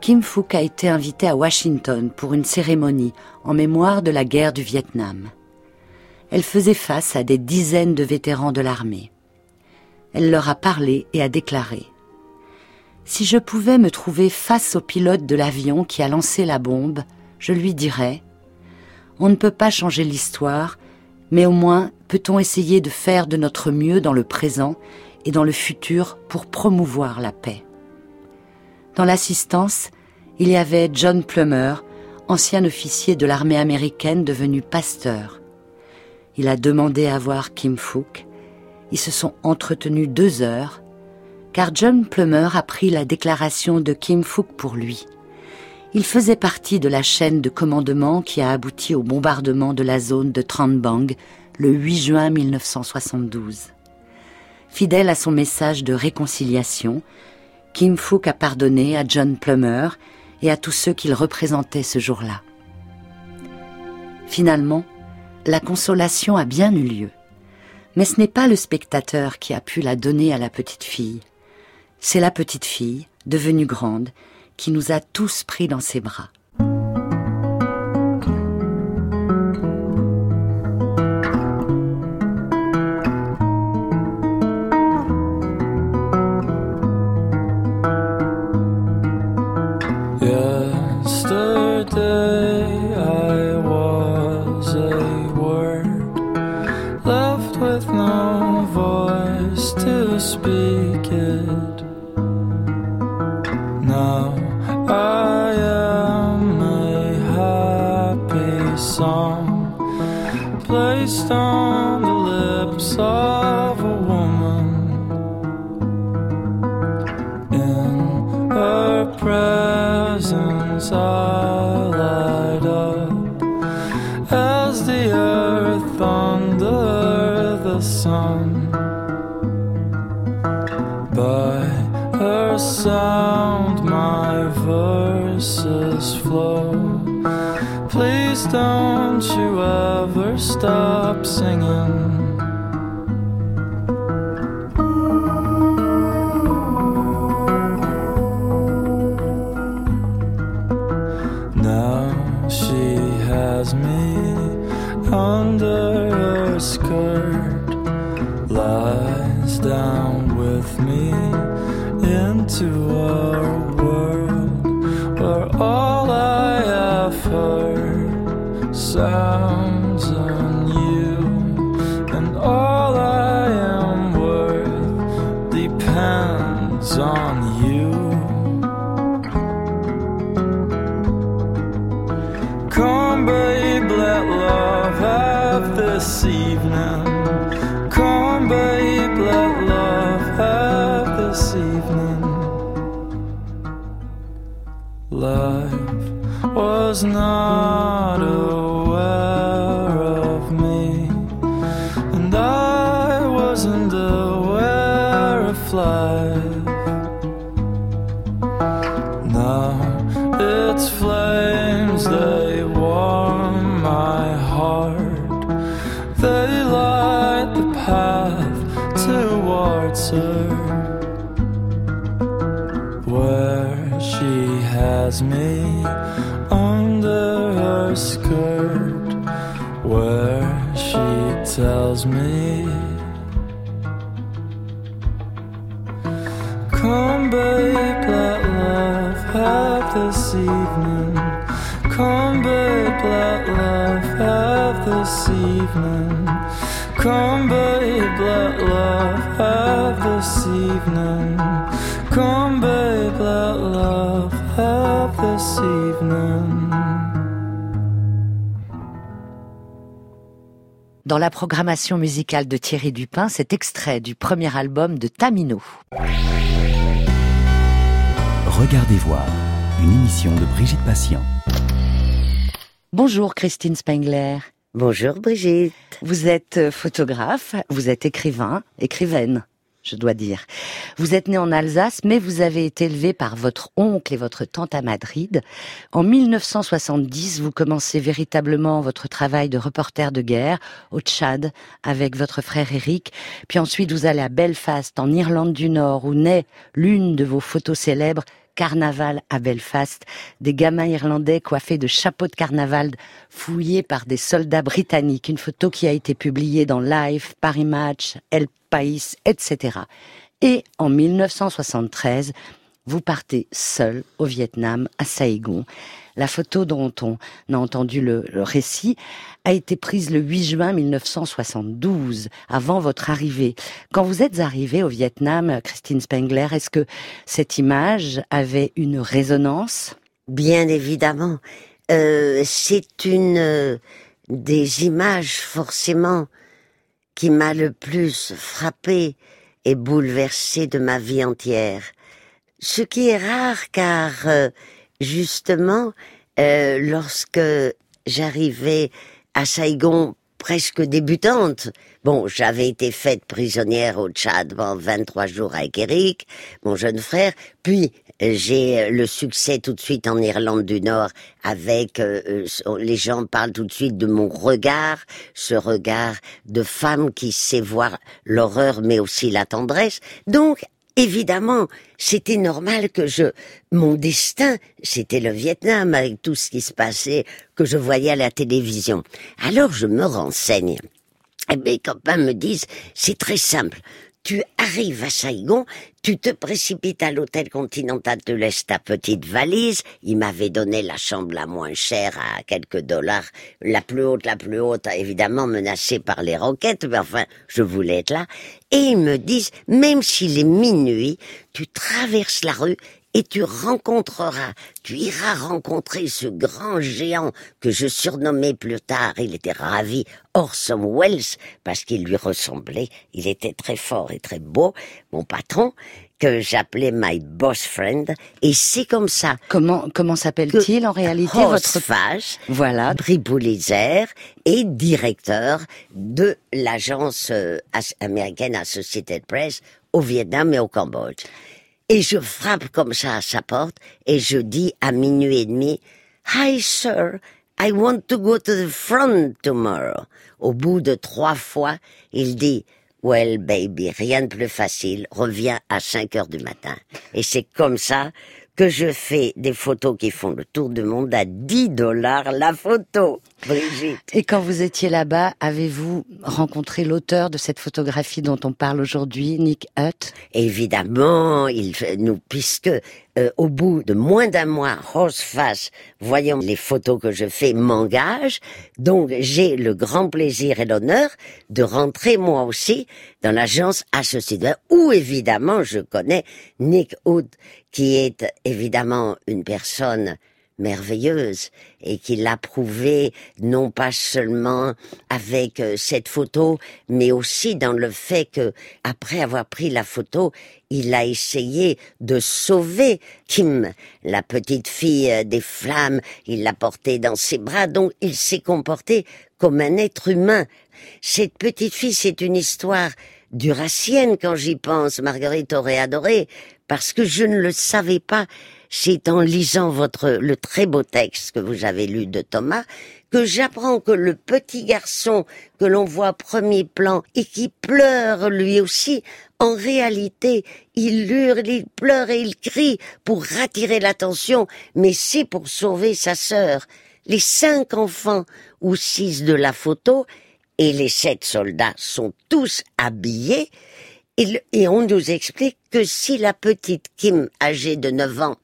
Kim Phuc a été invité à Washington pour une cérémonie en mémoire de la guerre du Vietnam elle faisait face à des dizaines de vétérans de l'armée. Elle leur a parlé et a déclaré Si je pouvais me trouver face au pilote de l'avion qui a lancé la bombe, je lui dirais On ne peut pas changer l'histoire, mais au moins peut-on essayer de faire de notre mieux dans le présent et dans le futur pour promouvoir la paix. Dans l'assistance, il y avait John Plummer, ancien officier de l'armée américaine devenu pasteur. Il a demandé à voir Kim Fook. Ils se sont entretenus deux heures, car John Plummer a pris la déclaration de Kim Fook pour lui. Il faisait partie de la chaîne de commandement qui a abouti au bombardement de la zone de Tranbang le 8 juin 1972. Fidèle à son message de réconciliation, Kim Fook a pardonné à John Plummer et à tous ceux qu'il représentait ce jour-là. Finalement, la consolation a bien eu lieu. Mais ce n'est pas le spectateur qui a pu la donner à la petite fille. C'est la petite fille, devenue grande, qui nous a tous pris dans ses bras. sounds on you, and all I am worth depends on you. Come, babe, let love have this evening. Come, babe, let love have this evening. Life was not. Dans la programmation musicale de Thierry Dupin, cet extrait du premier album de Tamino. Regardez voir, une émission de Brigitte Patient. Bonjour Christine Spengler. Bonjour Brigitte. Vous êtes photographe, vous êtes écrivain, écrivaine je dois dire. Vous êtes né en Alsace, mais vous avez été élevé par votre oncle et votre tante à Madrid. En 1970, vous commencez véritablement votre travail de reporter de guerre au Tchad avec votre frère Eric. Puis ensuite, vous allez à Belfast, en Irlande du Nord, où naît l'une de vos photos célèbres, carnaval à Belfast, des gamins irlandais coiffés de chapeaux de carnaval fouillés par des soldats britanniques, une photo qui a été publiée dans Life, Paris Match, El Etc. Et en 1973, vous partez seul au Vietnam, à Saigon. La photo dont on a entendu le, récit a été prise le 8 juin 1972, avant votre arrivée. Quand vous êtes arrivée au Vietnam, Christine Spengler, est-ce que cette image avait une résonance? Bien évidemment. Euh, c'est une euh, des images forcément qui m'a le plus frappé et bouleversé de ma vie entière. Ce qui est rare car euh, justement, euh, lorsque j'arrivais à Saigon presque débutante. Bon, j'avais été faite prisonnière au Tchad pendant 23 jours avec Eric, mon jeune frère, puis j'ai le succès tout de suite en Irlande du Nord avec euh, euh, les gens parlent tout de suite de mon regard, ce regard de femme qui sait voir l'horreur mais aussi la tendresse. Donc Évidemment, c'était normal que je, mon destin, c'était le Vietnam avec tout ce qui se passait, que je voyais à la télévision. Alors je me renseigne. Et mes copains me disent, c'est très simple tu arrives à Saigon, tu te précipites à l'hôtel Continental, te laisses ta petite valise. Il m'avait donné la chambre la moins chère à quelques dollars, la plus haute, la plus haute, évidemment menacée par les roquettes, mais enfin, je voulais être là. Et ils me disent, même s'il est minuit, tu traverses la rue et tu rencontreras, tu iras rencontrer ce grand géant que je surnommais plus tard, il était ravi, Orson Welles, parce qu'il lui ressemblait, il était très fort et très beau, mon patron, que j'appelais my boss friend, et c'est comme ça. Comment comment s'appelle-t-il en réalité votre Fage, voilà, Briboulizer est directeur de l'agence euh, américaine Associated Press au Vietnam et au Cambodge. Et je frappe comme ça à sa porte et je dis à minuit et demi, Hi sir, I want to go to the front tomorrow. Au bout de trois fois, il dit, Well baby, rien de plus facile, reviens à 5 heures du matin. Et c'est comme ça que je fais des photos qui font le tour du monde à 10 dollars la photo, Brigitte. Et quand vous étiez là-bas, avez-vous rencontré l'auteur de cette photographie dont on parle aujourd'hui, Nick Hutt? Évidemment, il nous puisque euh, au bout de moins d'un mois, Face, voyant les photos que je fais, m'engage. Donc j'ai le grand plaisir et l'honneur de rentrer moi aussi dans l'agence Associated, où évidemment je connais Nick Hood, qui est évidemment une personne merveilleuse et qui l'a prouvé non pas seulement avec euh, cette photo, mais aussi dans le fait que après avoir pris la photo, il a essayé de sauver Kim, la petite fille euh, des flammes, il l'a portée dans ses bras, donc il s'est comporté comme un être humain. Cette petite fille, c'est une histoire duracienne quand j'y pense, Marguerite aurait adoré, parce que je ne le savais pas. C'est en lisant votre, le très beau texte que vous avez lu de Thomas, que j'apprends que le petit garçon que l'on voit premier plan et qui pleure lui aussi, en réalité, il hurle, il pleure et il crie pour attirer l'attention, mais c'est pour sauver sa sœur. Les cinq enfants ou six de la photo et les sept soldats sont tous habillés et, on nous explique que si la petite Kim, âgée de 9 ans,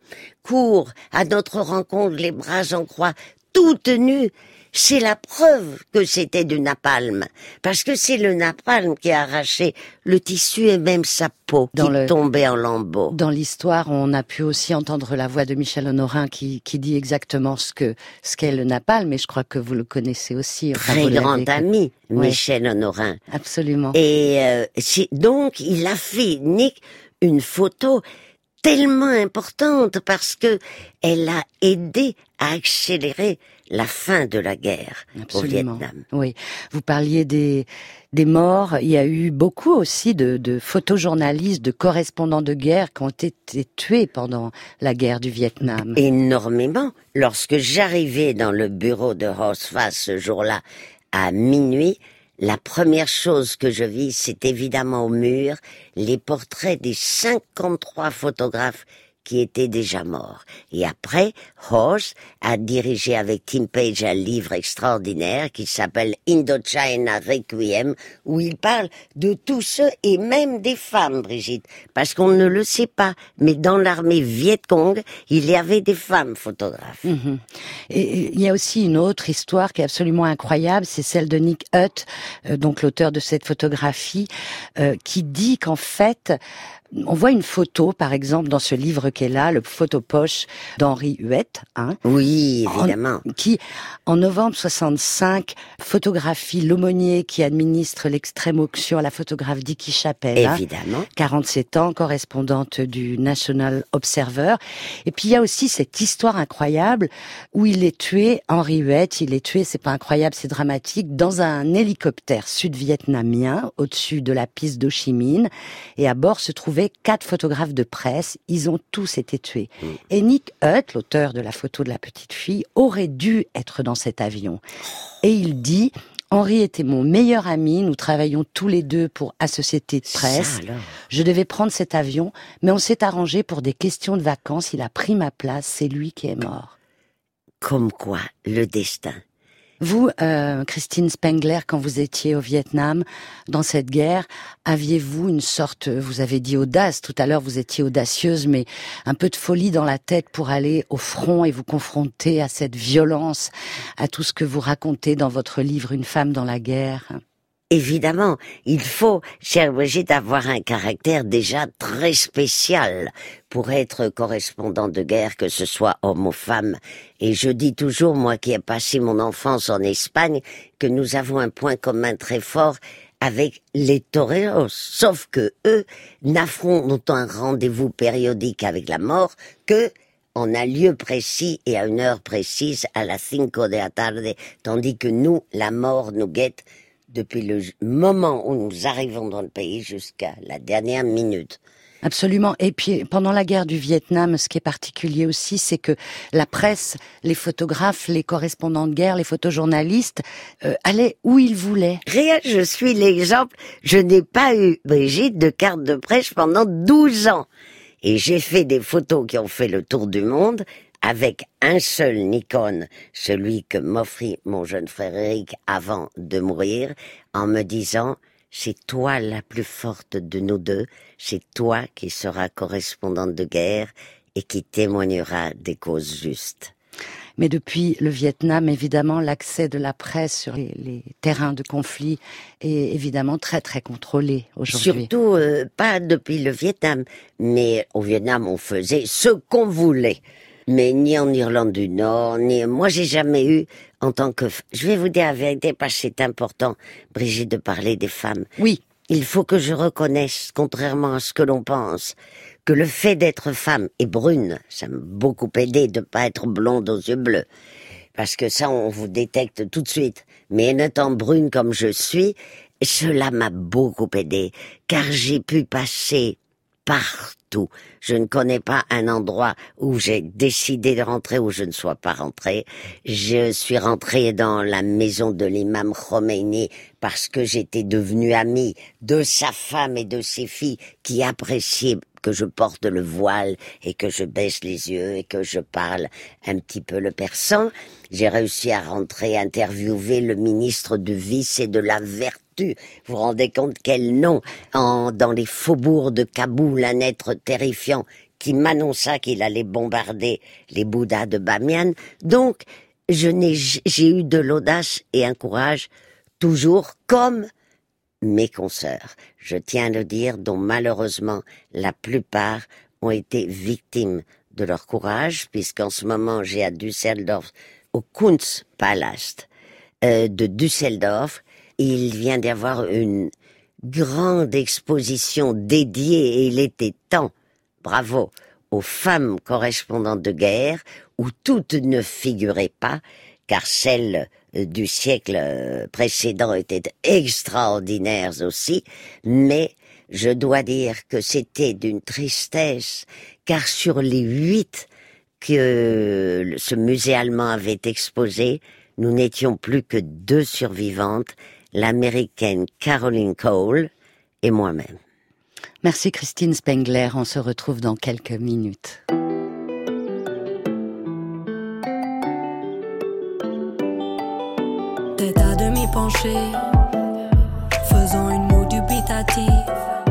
court à notre rencontre les bras en croix, toute nue, c'est la preuve que c'était du napalm, parce que c'est le napalm qui a arraché le tissu et même sa peau qui tombait en lambeaux. Dans l'histoire, on a pu aussi entendre la voix de Michel Honorin qui, qui dit exactement ce que ce qu'est le napalm, mais je crois que vous le connaissez aussi. Très grand ami, Michel Honorin. Absolument. Et euh, donc, il a fait, Nick, une photo tellement importante parce que elle a aidé à accélérer la fin de la guerre au Vietnam. Oui, vous parliez des des morts. Il y a eu beaucoup aussi de, de photojournalistes, de correspondants de guerre qui ont été tués pendant la guerre du Vietnam. Énormément. Lorsque j'arrivais dans le bureau de Rosfa ce jour-là à minuit, la première chose que je vis, c'est évidemment au mur les portraits des 53 photographes qui était déjà mort. Et après, Horst a dirigé avec Tim Page un livre extraordinaire qui s'appelle Indochina Requiem, où il parle de tous ceux et même des femmes, Brigitte, parce qu'on ne le sait pas, mais dans l'armée Viet Cong, il y avait des femmes photographes. Mhm. Et il y a aussi une autre histoire qui est absolument incroyable, c'est celle de Nick Hutt, euh, donc l'auteur de cette photographie, euh, qui dit qu'en fait, On voit une photo, par exemple, dans ce livre qu'elle a, le photopoche d'Henri Huette. Hein, oui, évidemment. qui, en novembre 65, photographie l'aumônier qui administre l'extrême auction à la photographe Dicky Chapelle. Hein. Évidemment. 47 ans, correspondante du National Observer. Et puis il y a aussi cette histoire incroyable où il est tué, Henri Huette, il est tué, c'est pas incroyable, c'est dramatique, dans un hélicoptère sud-vietnamien au-dessus de la piste d'Ho Chi Minh. Et à bord se quatre photographes de presse. Ils ont tous été tués. Mm. Et Nick Hutt, l'auteur de la photo de la petite fille, aurait dû être dans cet avion. Et il dit, Henri était mon meilleur ami, nous travaillons tous les deux pour à Société de Presse. Je devais prendre cet avion, mais on s'est arrangé pour des questions de vacances, il a pris ma place, c'est lui qui est mort. Comme quoi, le destin. Vous, euh, Christine Spengler, quand vous étiez au Vietnam, dans cette guerre, aviez-vous une sorte, vous avez dit audace, tout à l'heure vous étiez audacieuse, mais un peu de folie dans la tête pour aller au front et vous confronter à cette violence, à tout ce que vous racontez dans votre livre Une femme dans la guerre? Évidemment, il faut, chère Brigitte, avoir un caractère déjà très spécial pour être correspondant de guerre, que ce soit homme ou femme. Et je dis toujours, moi qui ai passé mon enfance en Espagne, que nous avons un point commun très fort avec les toreros, sauf que eux n'affrontent un rendez-vous périodique avec la mort que en un lieu précis et à une heure précise à la cinco de la tarde, tandis que nous, la mort nous guette depuis le moment où nous arrivons dans le pays jusqu'à la dernière minute. Absolument. Et puis pendant la guerre du Vietnam, ce qui est particulier aussi, c'est que la presse, les photographes, les correspondants de guerre, les photojournalistes euh, allaient où ils voulaient. Rien, je suis l'exemple. Je n'ai pas eu, Brigitte, de carte de presse pendant 12 ans. Et j'ai fait des photos qui ont fait le tour du monde avec un seul Nikon, celui que m'offrit mon jeune frère Eric avant de mourir, en me disant c'est toi la plus forte de nous deux, c'est toi qui seras correspondante de guerre et qui témoignera des causes justes. Mais depuis le Vietnam, évidemment, l'accès de la presse sur les, terrains de conflit est évidemment très très contrôlé aujourd'hui. Surtout euh, pas depuis le Vietnam, mais au Vietnam on faisait ce qu'on voulait mais ni en Irlande du Nord, ni moi j'ai jamais eu en tant que je vais vous dire la vérité parce que c'est important Brigitte de parler des femmes. Oui, il faut que je reconnaisse contrairement à ce que l'on pense que le fait d'être femme et brune, ça m'a beaucoup aidé de pas être blonde aux yeux bleus parce que ça on vous détecte tout de suite. Mais en étant brune comme je suis, cela m'a beaucoup aidé car j'ai pu passer partout. Je ne connais pas un endroit où j'ai décidé de rentrer où je ne sois pas rentrée. Je suis rentrée dans la maison de l'imam Khomeini parce que j'étais devenue amie de sa femme et de ses filles qui appréciaient que je porte le voile et que je baisse les yeux et que je parle un petit peu le persan. J'ai réussi à rentrer interviewer le ministre du vice et de la vertu vous vous rendez compte quel nom en, dans les faubourgs de Kaboul, un être terrifiant qui m'annonça qu'il allait bombarder les Bouddhas de Bamiyan. Donc, je n'ai, j'ai eu de l'audace et un courage toujours comme mes consoeurs. Je tiens à le dire, dont malheureusement la plupart ont été victimes de leur courage, puisqu'en ce moment j'ai à Düsseldorf, au Kunstpalast euh, de Düsseldorf, il vient d'y avoir une grande exposition dédiée, et il était temps, bravo, aux femmes correspondantes de guerre, où toutes ne figuraient pas, car celles du siècle précédent étaient extraordinaires aussi, mais je dois dire que c'était d'une tristesse, car sur les huit que ce musée allemand avait exposé, nous n'étions plus que deux survivantes, l'américaine Caroline Cole et moi-même. Merci Christine Spengler, on se retrouve dans quelques minutes. Tête à demi penchée, faisant une moue dubitative.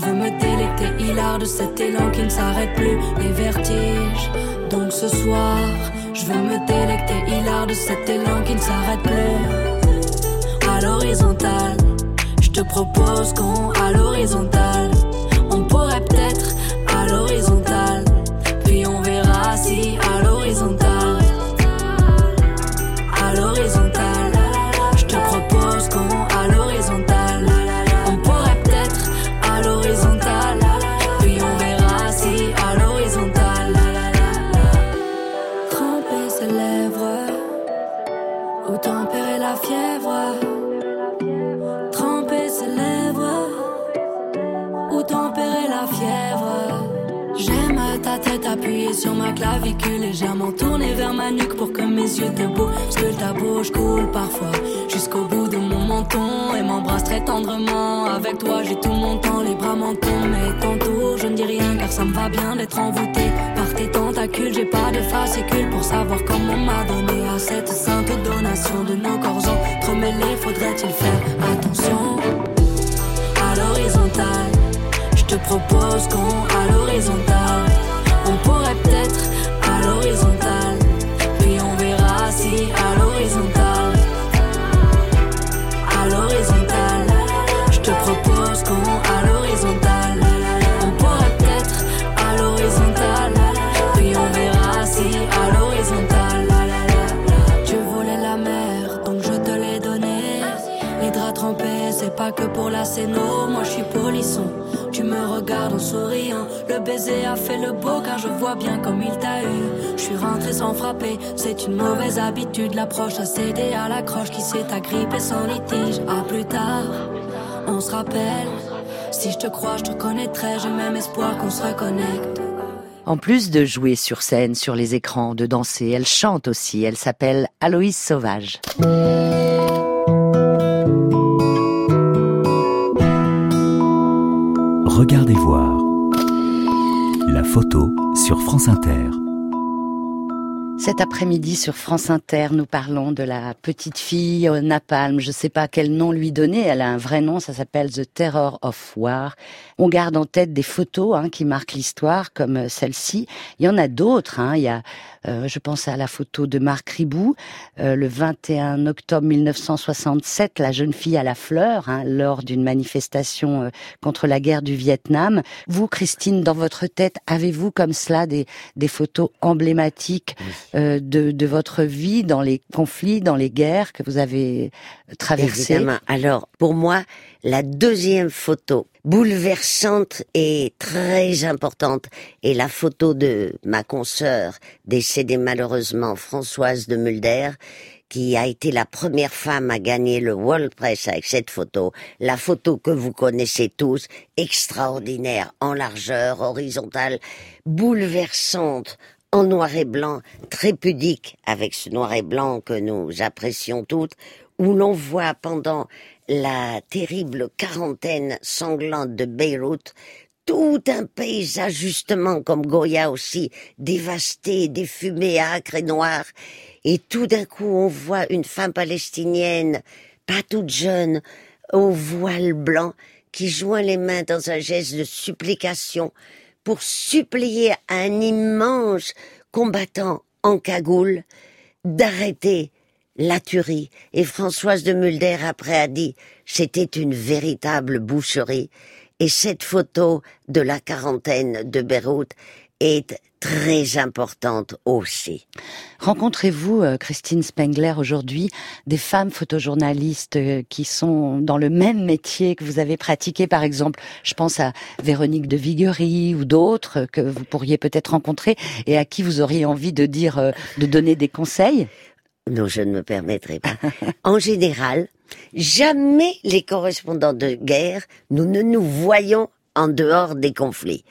Je veux me délecter hilar de cet élan qui ne s'arrête plus, les vertiges. Donc ce soir, je veux me délecter hilar de cet élan qui ne s'arrête plus. À l'horizontale, je te propose qu'on à l'horizontale, on pourrait peut-être à l'horizontale, puis on verra si à vers ma nuque pour que mes yeux te bougent. que ta bouche coule parfois jusqu'au bout de mon menton et m'embrasse très tendrement. Avec toi, j'ai tout mon temps, les bras m'en tombent. Mais tantôt, je ne dis rien car ça me va bien d'être envoûté par tes tentacules. J'ai pas de fascicule pour savoir comment m'a donné à cette sainte donation de nos corps entremêlés. Faudrait-il faire attention à l'horizontale? Je te propose qu'on à l'horizontale, on pourrait peut-être à l'horizontale, pour la scéno, moi je suis polisson. Tu me regardes en souriant, le baiser a fait le beau car je vois bien comme il t'a eu. Je suis rentré sans frapper, c'est une mauvaise habitude. L'approche a cédé à la croche qui s'est agrippée sans litige. À plus tard, on se rappelle. Si je te crois, je te connaîtrai, j'ai même espoir qu'on se reconnecte. En plus de jouer sur scène, sur les écrans, de danser, elle chante aussi. Elle s'appelle Aloïse Sauvage. Regardez voir. La photo sur France Inter. Cet après-midi sur France Inter, nous parlons de la petite fille napalm. Je ne sais pas quel nom lui donner. Elle a un vrai nom. Ça s'appelle The Terror of War. On garde en tête des photos hein, qui marquent l'histoire, comme celle-ci. Il y en a d'autres. Hein. Il y a, euh, je pense à la photo de Marc Ribou, euh, le 21 octobre 1967, la jeune fille à la fleur, hein, lors d'une manifestation euh, contre la guerre du Vietnam. Vous, Christine, dans votre tête, avez-vous comme cela des, des photos emblématiques euh, de, de votre vie dans les conflits, dans les guerres que vous avez traversées? Évidemment. Alors, pour moi, la deuxième photo bouleversante et très importante est la photo de ma consoeur décédée malheureusement, Françoise de Mulder, qui a été la première femme à gagner le World Press avec cette photo. La photo que vous connaissez tous, extraordinaire, en largeur, horizontale, bouleversante, en noir et blanc, très pudique avec ce noir et blanc que nous apprécions toutes, où l'on voit pendant la terrible quarantaine sanglante de Beyrouth tout un paysage justement comme Goya aussi, dévasté, des fumées âcres et noires, et tout d'un coup on voit une femme palestinienne, pas toute jeune, au voile blanc, qui joint les mains dans un geste de supplication pour supplier un immense combattant en cagoule d'arrêter la tuerie. Et Françoise de Mulder après a dit c'était une véritable boucherie. Et cette photo de la quarantaine de Beyrouth est très importante aussi. Rencontrez-vous, euh, Christine Spengler, aujourd'hui des femmes photojournalistes euh, qui sont dans le même métier que vous avez pratiqué, par exemple, je pense à Véronique de Viguerie ou d'autres que vous pourriez peut-être rencontrer et à qui vous auriez envie de dire, euh, de donner des conseils? Non, je ne me permettrai pas. [laughs] en général, jamais les correspondants de guerre, nous ne nous voyons en dehors des conflits.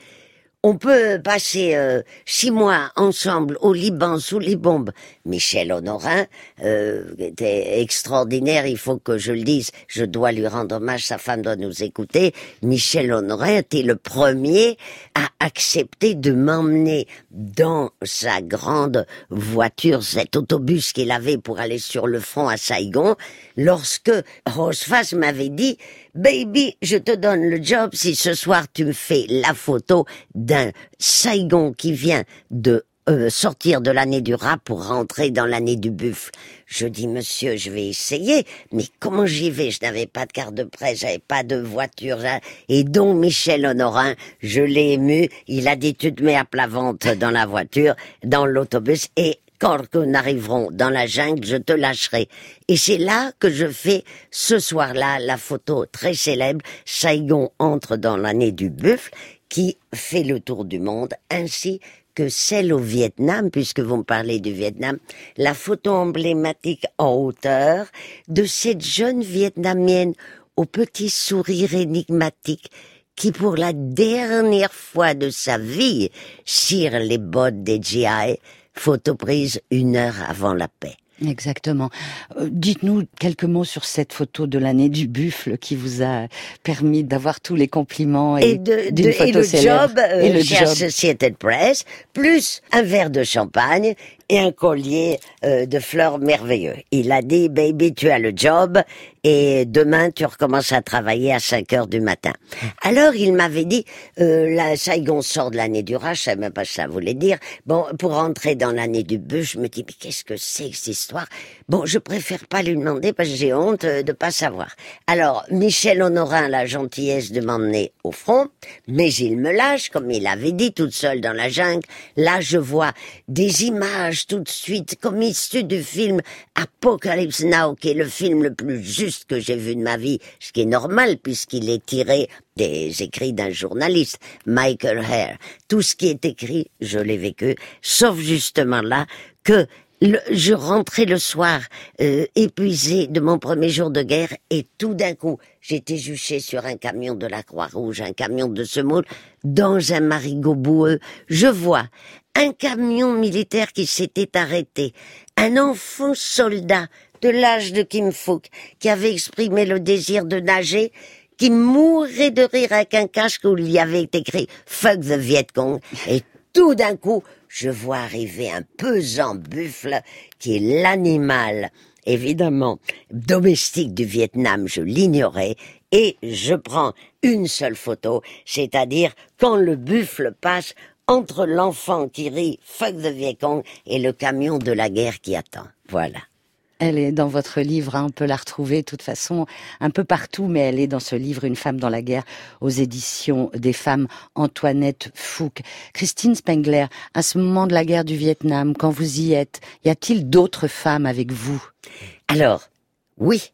On peut passer euh, six mois ensemble au Liban sous les bombes. Michel Honorin euh, était extraordinaire, il faut que je le dise, je dois lui rendre hommage, sa femme doit nous écouter. Michel Honorin était le premier à accepter de m'emmener dans sa grande voiture, cet autobus qu'il avait pour aller sur le front à Saigon, lorsque Roseface m'avait dit Baby, je te donne le job si ce soir tu me fais la photo d'un Saigon qui vient de euh, sortir de l'année du rat pour rentrer dans l'année du buffle. Je dis, monsieur, je vais essayer, mais comment j'y vais? Je n'avais pas de carte de presse, j'avais pas de voiture, et donc Michel Honorin, je l'ai ému, il a dit, tu te mets à plat ventre dans la voiture, dans l'autobus, et quand nous arriverons dans la jungle, je te lâcherai. Et c'est là que je fais ce soir-là la photo très célèbre, Saigon entre dans l'année du buffle, qui fait le tour du monde, ainsi que celle au Vietnam, puisque vous me parlez du Vietnam, la photo emblématique en hauteur de cette jeune Vietnamienne au petit sourire énigmatique qui pour la dernière fois de sa vie cire les bottes des GI photo prise une heure avant la paix. Exactement. Euh, dites-nous quelques mots sur cette photo de l'année du buffle qui vous a permis d'avoir tous les compliments et, de, photo et le job euh, et le chez Associated Press, plus un verre de champagne et un collier euh, de fleurs merveilleux. Il a dit, baby, tu as le job et demain tu recommences à travailler à 5 heures du matin. Alors il m'avait dit, euh, la Saigon sort de l'année du rat, je savais même pas ce que ça voulait dire. Bon, pour rentrer dans l'année du bœuf, je me dis, mais qu'est-ce que c'est que cette histoire? Bon, je préfère pas lui demander parce que j'ai honte euh, de pas savoir. Alors, Michel Honorin a la gentillesse de m'emmener au front, mais il me lâche, comme il avait dit, toute seule dans la jungle. Là, je vois des images tout de suite, comme issues du film Apocalypse Now, qui est le film le plus juste que j'ai vu de ma vie, ce qui est normal puisqu'il est tiré des écrits d'un journaliste, Michael Hare. Tout ce qui est écrit, je l'ai vécu, sauf justement là que je rentrais le soir euh, épuisé de mon premier jour de guerre et tout d'un coup, j'étais juché sur un camion de la Croix-Rouge, un camion de semoule, dans un marigot boueux. Je vois un camion militaire qui s'était arrêté, un enfant soldat de l'âge de Kim Fook qui avait exprimé le désir de nager, qui mourait de rire avec un casque où il y avait écrit Fuck the Viet Cong tout d'un coup, je vois arriver un pesant buffle qui est l'animal, évidemment, domestique du Vietnam, je l'ignorais, et je prends une seule photo, c'est-à-dire quand le buffle passe entre l'enfant qui rit fuck the Vietcong et le camion de la guerre qui attend. Voilà. Elle est dans votre livre, hein, on peut la retrouver de toute façon un peu partout, mais elle est dans ce livre Une femme dans la guerre aux éditions des femmes Antoinette Fouque. Christine Spengler, à ce moment de la guerre du Vietnam, quand vous y êtes, y a-t-il d'autres femmes avec vous? Alors, oui.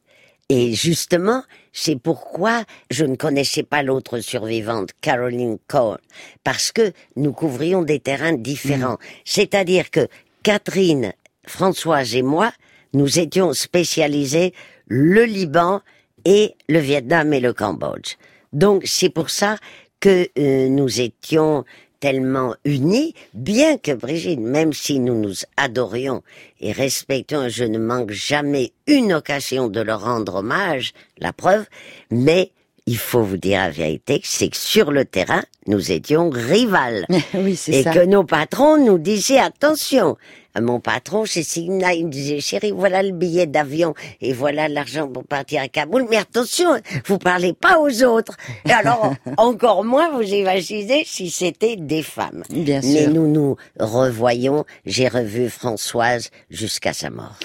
Et justement, c'est pourquoi je ne connaissais pas l'autre survivante, Caroline Cole, parce que nous couvrions des terrains différents. Mm. C'est-à-dire que Catherine, Françoise et moi, nous étions spécialisés le Liban et le Vietnam et le Cambodge. Donc c'est pour ça que euh, nous étions tellement unis, bien que Brigitte, même si nous nous adorions et respectons, je ne manque jamais une occasion de leur rendre hommage, la preuve, mais il faut vous dire la vérité, c'est que sur le terrain, nous étions rivales. [laughs] oui, et que nos patrons nous disaient attention, mon patron chez Signa, il me disait, chérie, voilà le billet d'avion et voilà l'argent pour partir à Kaboul, mais attention, vous parlez pas aux autres. Et alors, [laughs] encore moins vous imaginez si c'était des femmes. Bien sûr. Mais nous nous revoyons, j'ai revu Françoise jusqu'à sa mort.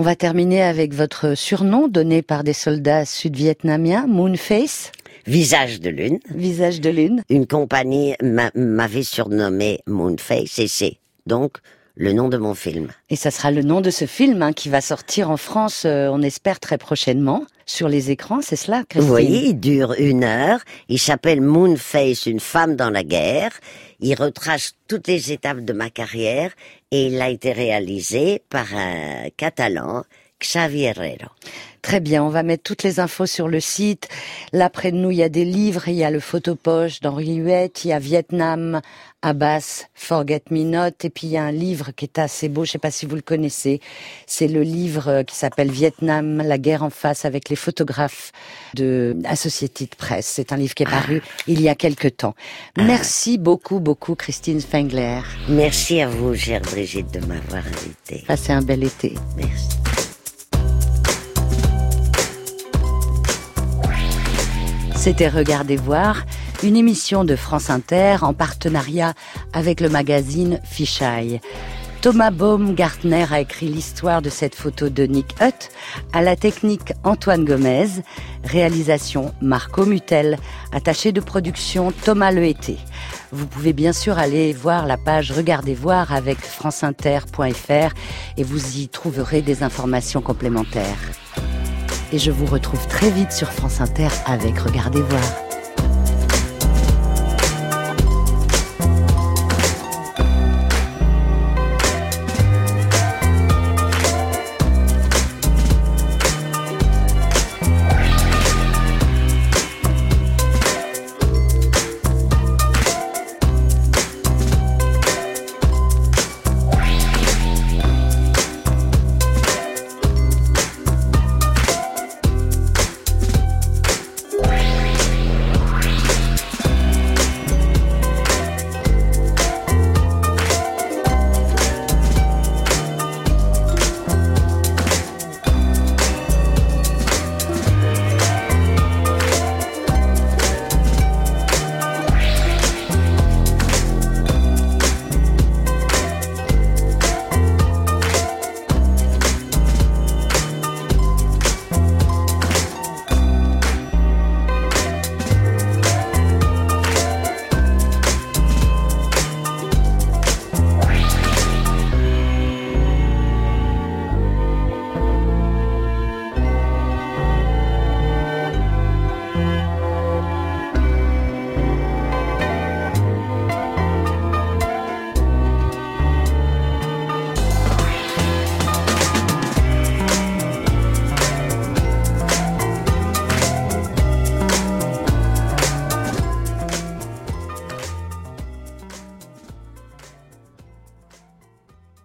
On va terminer avec votre surnom donné par des soldats sud-vietnamiens, Moonface. Visage de lune. Visage de lune. Une compagnie m'avait surnommé Moonface et c'est donc le nom de mon film. Et ça sera le nom de ce film hein, qui va sortir en France, euh, on espère très prochainement, sur les écrans, c'est cela, Christine? Oui, il dure une heure. Il s'appelle Moonface, une femme dans la guerre. Il retrace toutes les étapes de ma carrière et il a été réalisé par un Catalan Xavier Herrero. Très bien, on va mettre toutes les infos sur le site. Là, près de nous, il y a des livres, il y a le photopoche d'Henri Huette, il y a Vietnam, Abbas, Forget Me Not, et puis il y a un livre qui est assez beau, je ne sais pas si vous le connaissez. C'est le livre qui s'appelle Vietnam, la guerre en face avec les photographes de Associated Press. C'est un livre qui est paru il y a quelque temps. Merci beaucoup, beaucoup, Christine Spengler. Merci à vous, chère Brigitte, de m'avoir invitée. Passez un bel été. Merci. C'était Regardez voir, une émission de France Inter en partenariat avec le magazine Fisheye. Thomas Baumgartner a écrit l'histoire de cette photo de Nick Hutt, à la technique Antoine Gomez, réalisation Marco Mutel, attaché de production Thomas Lehété. Vous pouvez bien sûr aller voir la page Regardez voir avec franceinter.fr et vous y trouverez des informations complémentaires et je vous retrouve très vite sur France Inter avec Regardez voir.